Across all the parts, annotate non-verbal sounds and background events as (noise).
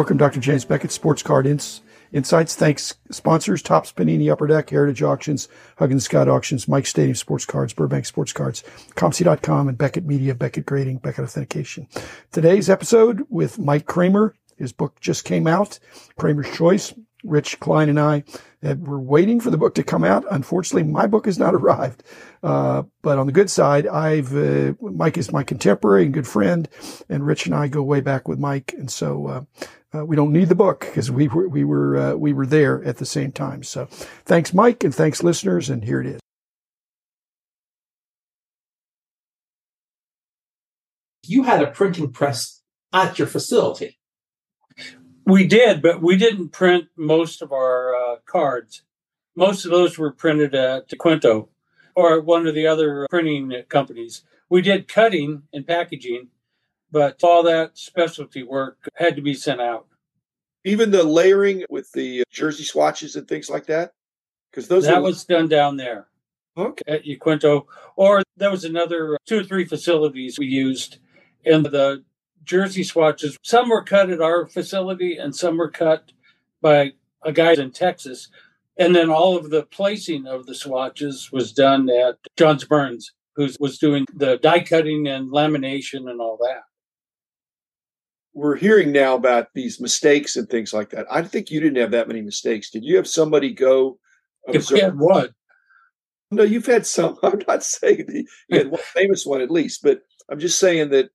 Welcome, Dr. James Beckett, Sports Card Ins- Insights. Thanks, sponsors, Topps Panini Upper Deck, Heritage Auctions, Huggins Scott Auctions, Mike Stadium Sports Cards, Burbank Sports Cards, ComC.com, and Beckett Media, Beckett Grading, Beckett Authentication. Today's episode with Mike Cramer. His book just came out, Cramer's Choice. Rich Klein and I were waiting for the book to come out. Unfortunately, my book has not (laughs) arrived. Uh, but on the good side, I've uh, Mike is my contemporary and good friend, and Rich and I go way back with Mike, and so uh, uh we don't need the book because we were we were uh, we were there at the same time. So thanks, Mike, and thanks, listeners, and here it is. You had a printing press at your facility. We did, but we didn't print most of our uh, cards. Most of those were printed at Quinto or one of the other printing companies. We did cutting and packaging, but all that specialty work had to be sent out. Even the layering with the jersey swatches and things like that, because those that are... was done down there. Okay. At Uquinto, or there was another two or three facilities we used, and the jersey swatches. Some were cut at our facility, and some were cut by a guy in Texas. And then all of the placing of the swatches was done at Johns Burns, who was doing the die cutting and lamination and all that. We're hearing now about these mistakes and things like that. I think you didn't have that many mistakes. Did you have somebody go? If we had what? No, you've had some. (laughs) I'm not saying the, you had one famous one at least, but I'm just saying that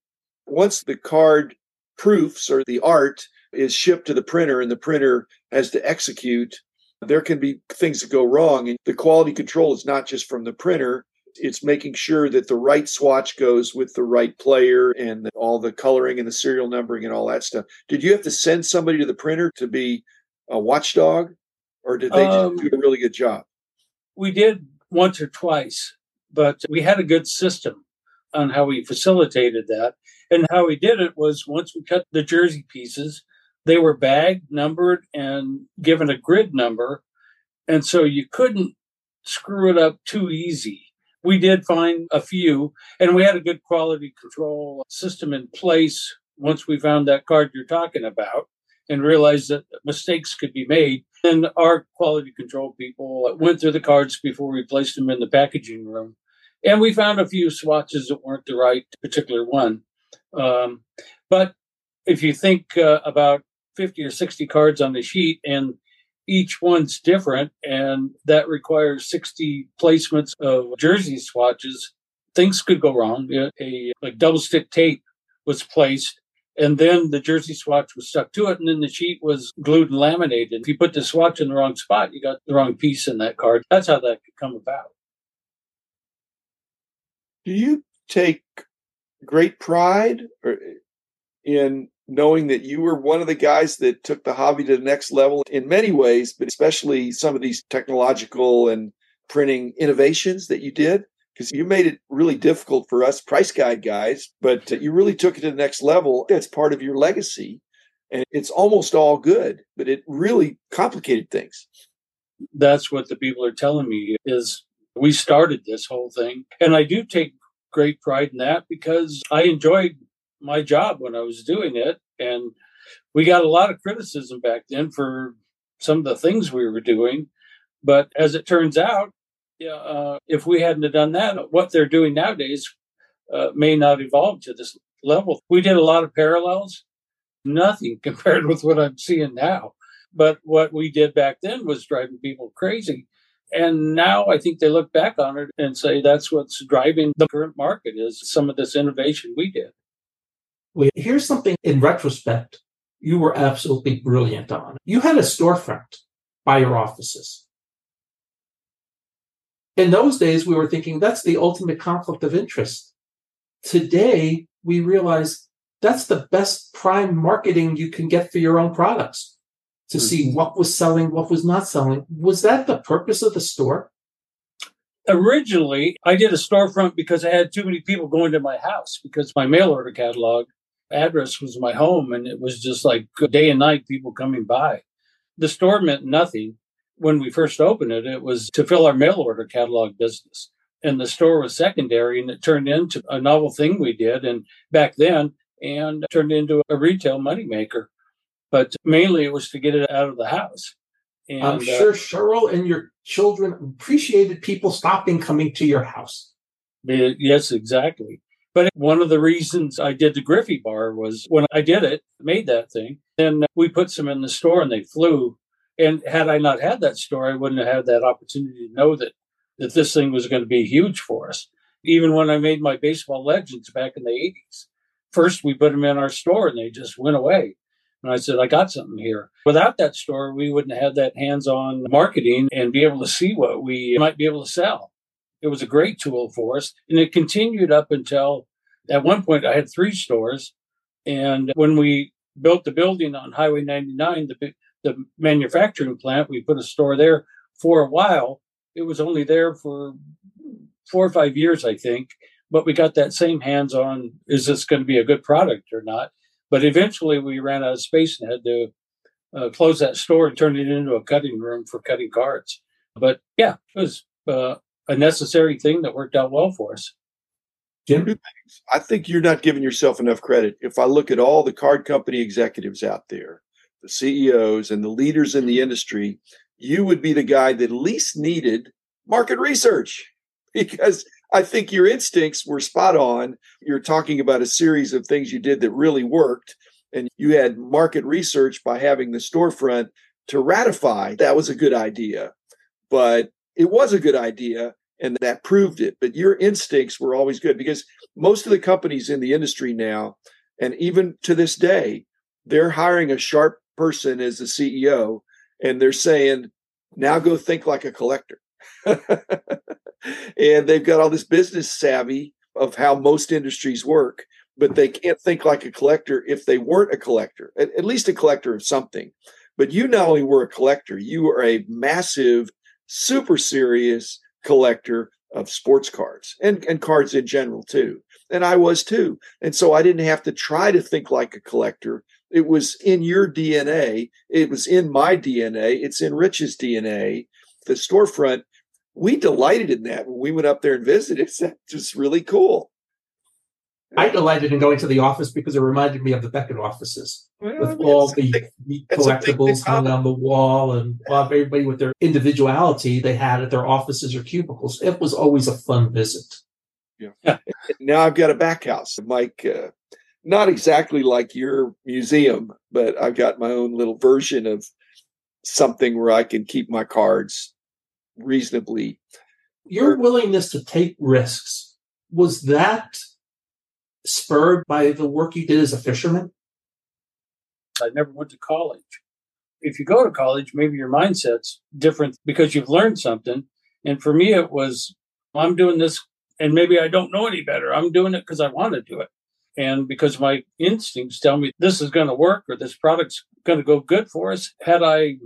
once the card proofs or the art is shipped to the printer and the printer has to execute there can be things that go wrong. And the quality control is not just from the printer, it's making sure that the right swatch goes with the right player and all the coloring and the serial numbering and all that stuff. Did you have to send somebody to the printer to be a watchdog, or did they um, just do a really good job? We did once or twice, but we had a good system on how we facilitated that. And how we did it was once we cut the jersey pieces, they were bagged, numbered, and given a grid number. And so you couldn't screw it up too easy. We did find a few, and we had a good quality control system in place once we found that card you're talking about and realized that mistakes could be made. And our quality control people went through the cards before we placed them in the packaging room. And we found a few swatches that weren't the right particular one. Um, but if you think uh, about 50 or 60 cards on the sheet and each one's different and that requires 60 placements of jersey swatches things could go wrong. A, a double stick tape was placed and then the jersey swatch was stuck to it and then the sheet was glued and laminated. If you put the swatch in the wrong spot you got the wrong piece in that card. That's how that could come about do you take great pride er, in knowing that you were one of the guys that took the hobby to the next level in many ways, but especially some of these technological and printing innovations that you did? Because you made it really difficult for us price guide guys, but you really took it to the next level. That's part of your legacy. And it's almost all good, but it really complicated things. That's what the people are telling me is we started this whole thing. And I do take great pride in that because I enjoyed my job when I was doing it. And we got a lot of criticism back then for some of the things we were doing. But as it turns out, uh, if we hadn't done that, what they're doing nowadays uh, may not evolve to this level. We did a lot of parallels, nothing (laughs) compared with what I'm seeing now. But what we did back then was driving people crazy. And now I think they look back on it and say that's what's driving the current market is some of this innovation we did. Well, here's something in retrospect you were absolutely brilliant on. You had a storefront by your offices. In those days, we were thinking that's the ultimate conflict of interest. Today, we realize that's the best prime marketing you can get for your own products to mm-hmm. see what was selling, what was not selling. Was that the purpose of the store? Originally, I did a storefront because I had too many people going to my house because my mail order catalog address was my home and it was just like day and night people coming by. The store meant nothing. When we first opened it, it was to fill our mail order catalog business. And the store was secondary and it turned into a novel thing we did. And back then, and turned into a retail moneymaker. But mainly it was to get it out of the house. And, I'm uh, sure uh, Cheryl and your children appreciated people stopping coming to your house. Yes, exactly. But one of the reasons I did the Griffey bar was when I did it, made that thing, and we put some in the store and they flew. And had I not had that store, I wouldn't have had that opportunity to know that that this thing was going to be huge for us. Even when I made my baseball legends back in the 80s, first we put them in our store and they just went away. And I said, I got something here. Without that store, we wouldn't have that hands on marketing and be able to see what we might be able to sell. It was a great tool for us. And it continued up until at one point I had three stores. And when we built the building on Highway 99, the, the manufacturing plant, we put a store there for a while. It was only there for four or five years, I think. But we got that same hands on is this going to be a good product or not? But eventually we ran out of space and had to uh, close that store and turn it into a cutting room for cutting cards. But yeah, it was uh, a necessary thing that worked out well for us. Jim? I think you're not giving yourself enough credit. If I look at all the card company executives out there, the CEOs and the leaders in the industry, you would be the guy that least needed market research (laughs) because I think your instincts were spot on. You're talking about a series of things you did that really worked, and you had market research by having the storefront to ratify that was a good idea. But it was a good idea, and that proved it. But your instincts were always good because most of the companies in the industry now, and even to this day, they're hiring a sharp person as the CEO, and they're saying, now go think like a collector. (laughs) and they've got all this business savvy of how most industries work, but they can't think like a collector if they weren't a collector, at, at least a collector of something. But you not only were a collector, you were a massive, super serious collector of sports cards and, and cards in general too. And I was too. And so I didn't have to try to think like a collector. It was in your DNA. It was in my DNA. It's in Rich's DNA. The storefront we delighted in that when we went up there and visited. (laughs) It's just really cool. I delighted in going to the office because it reminded me of the Beckett offices well, with all the collectibles hung on the wall and everybody with their individuality they had at their offices or cubicles. It was always a fun visit. Yeah. now I've got a back house, Mike. Uh, not exactly like your museum, but I've got my own little version of something where I can keep my cards reasonably. Your willingness to take risks was that spurred by the work you did as a fisherman? I never went to college. If you go to college, maybe your mindset's different because you've learned something. And for me, it was I'm doing this, and maybe I don't know any better. I'm doing it because I want to do it. And because my instincts tell me this is going to work or this product's going to go good for us. Had I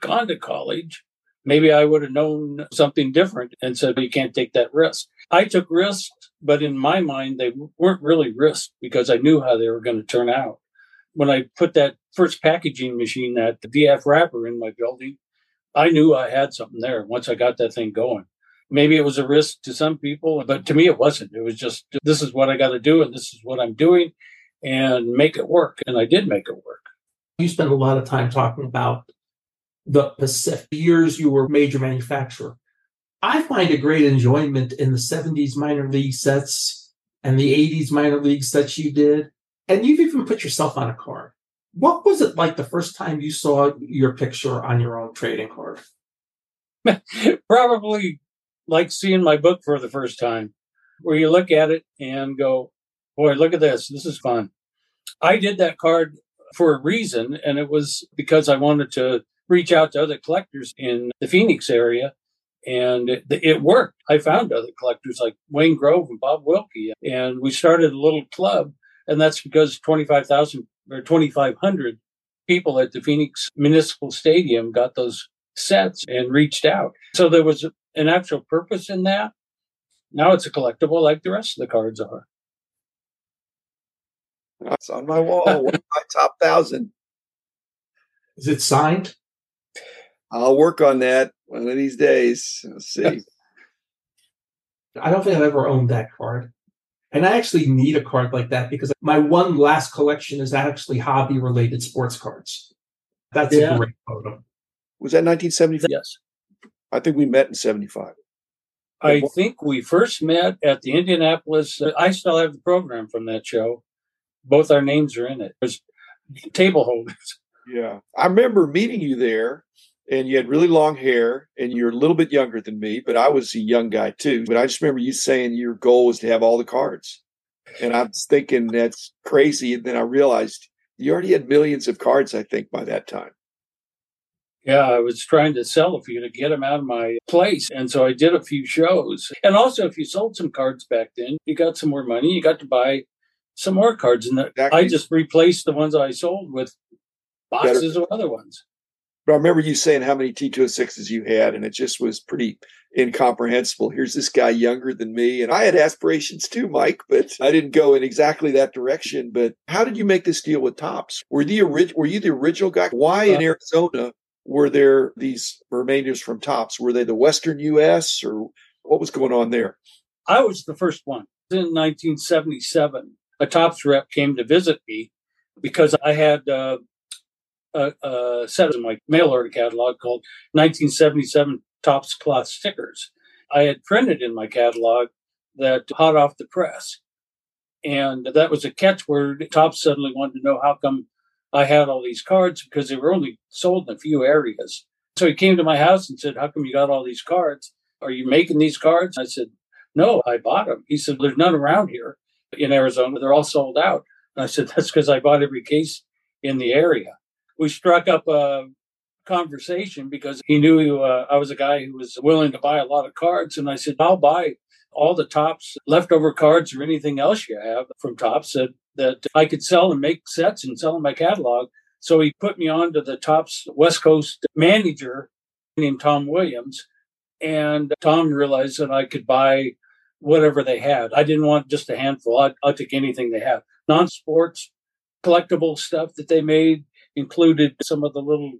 gone to college, maybe I would have known something different and said, you can't take that risk. I took risks, but in my mind, they weren't really risks because I knew how they were going to turn out. When I put that first packaging machine, that VF wrapper in my building, I knew I had something there once I got that thing going. Maybe it was a risk to some people, but to me, it wasn't. It was just, this is what I got to do, and this is what I'm doing, and make it work. And I did make it work. You spent a lot of time talking about the Pacific years you were major manufacturer. I find a great enjoyment in the 70s minor league sets and the 80s minor league sets you did. And you've even put yourself on a card. What was it like the first time you saw your picture on your own trading card? (laughs) Probably like seeing my book for the first time, where you look at it and go, Boy, look at this. This is fun. I did that card for a reason, and it was because I wanted to reach out to other collectors in the Phoenix area. And it, it, worked. I found other collectors like Wayne Grove and Bob Wilkie. And we started a little club. And that's because 25,000 or 2,500 people at the Phoenix Municipal Stadium got those sets and reached out. So there was an actual purpose in that. Now it's a collectible like the rest of the cards are. It's on my wall. One of my top thousand. Is it signed? I'll work on that one of these days. Let's see. I don't think I've ever owned that card. And I actually need a card like that because my one last collection is actually hobby related sports cards. That's Yeah. a great photo. Was that 1975? Yes. I think we met in 75. I think we first met at the Indianapolis. I still have the program from that show. Both our names are in it. There's table holders. Yeah. I remember meeting you there and you had really long hair and you're a little bit younger than me, but I was a young guy too. But I just remember you saying your goal was to have all the cards. And I was thinking that's crazy. And then I realized you already had millions of cards, I think, by that time. Yeah, I was trying to sell a few to get them out of my place. And so I did a few shows. And also, if you sold some cards back then, you got some more money. You got to buy some more cards. And Exactly. I just replaced the ones I sold with boxes of other ones. But I remember you saying how many T206s you had, and it just was pretty incomprehensible. Here's this guy younger than me, and I had aspirations too, Mike, but I didn't go in exactly that direction. But how did you make this deal with Topps? Were the orig- Were you the original guy? Why in uh, Arizona were there these remainders from Topps? Were they the Western U.S. or what was going on there? I was the first one. In 1977, a Topps rep came to visit me because I had uh, a, a set in my mail order catalog called 1977 Topps cloth stickers. I had printed in my catalog that hot off the press. And that was a catchword. Topps suddenly wanted to know how come I had all these cards because they were only sold in a few areas. So he came to my house and said, How come you got all these cards? Are you making these cards? I said, No, I bought them. He said, There's none around here in Arizona. They're all sold out. And I said, (laughs) That's because I bought every case in the area. We struck up a conversation because he knew uh, I was a guy who was willing to buy a lot of cards. And I said, I'll buy all the Topps, leftover cards, or anything else you have from Topps that, that I could sell and make sets and sell in my catalog. So he put me on to the Topps West Coast manager named Tom Williams. And Tom realized that I could buy whatever they had. I didn't want just a handful. I'd, I'd take anything they had. Non sports, collectible stuff that they made included some of the little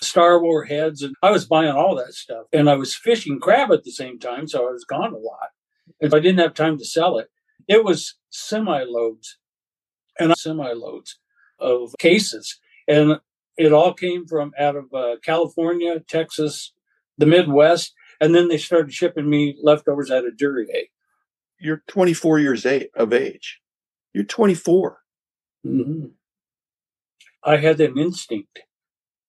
Star Wars heads. And I was buying all that stuff. And I was fishing crab at the same time. So I was gone a lot. And I didn't have time to sell it. It was semi loads and semi loads of cases. And it all came from out of uh, California, Texas, the Midwest. And then they started shipping me leftovers out of Duryea. You're 24 years of age. You're 24. Mm-hmm. I had an instinct.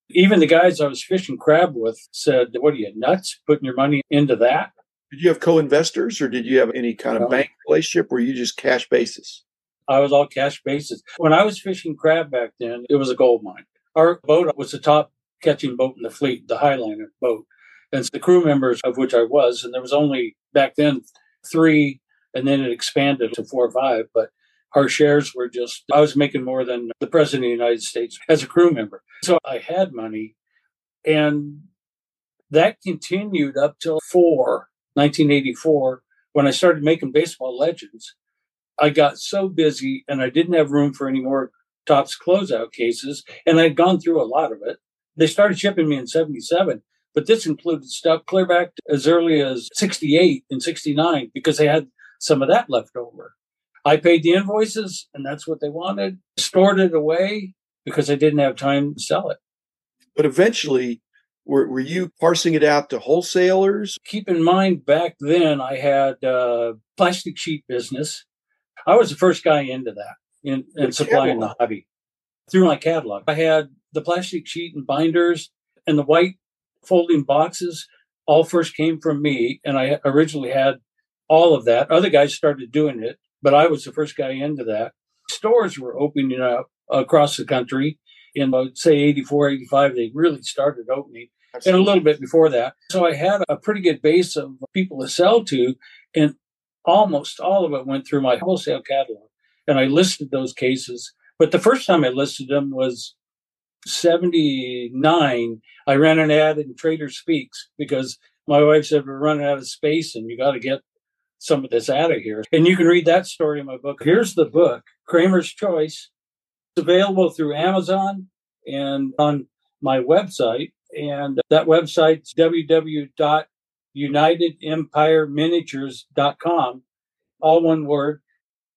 Even the guys I was fishing crab with said, What are you nuts putting your money into that? Did you have co-investors or did you have any kind of No. bank relationship? Were you just cash basis? I was all cash basis. When I was fishing crab back then, it was a gold mine. Our boat was the top catching boat in the fleet, the Highliner boat. And the crew members of which I was, and there was only back then three, and then it expanded to four or five. But our shares were just, I was making more than the president of the United States as a crew member. So I had money. And that continued up till four, 1984, when I started making baseball legends. I got so busy and I didn't have room for any more Topps closeout cases. And I'd gone through a lot of it. They started shipping me in 77, but this included stuff clear back as early as 68 and 69 because they had some of that left over. I paid the invoices and that's what they wanted, stored it away because I didn't have time to sell it. But eventually, were, were you parsing it out to wholesalers? keep in mind back then I had uh, plastic sheet business. I was the first guy into that in, in supplying the hobby through my catalog. I had the plastic sheet and binders and the white folding boxes all first came from me. And I originally had all of that. Other guys started doing it, but I was the first guy into that. Stores were opening up across the country in, say, 84, 85. They really started opening and a little bit before that. So I had a pretty good base of people to sell to, and almost all of it went through my wholesale catalog. And I listed those cases. But the first time I listed them was 79. I ran an ad in Trader Speaks because my wife said, We're running out of space and you got to get some of this out of here. And you can read that story in my book. Here's the book, Cramer's Choice. It's available through Amazon and on my website. And that website's www.unitedempireminiatures.com, all one word.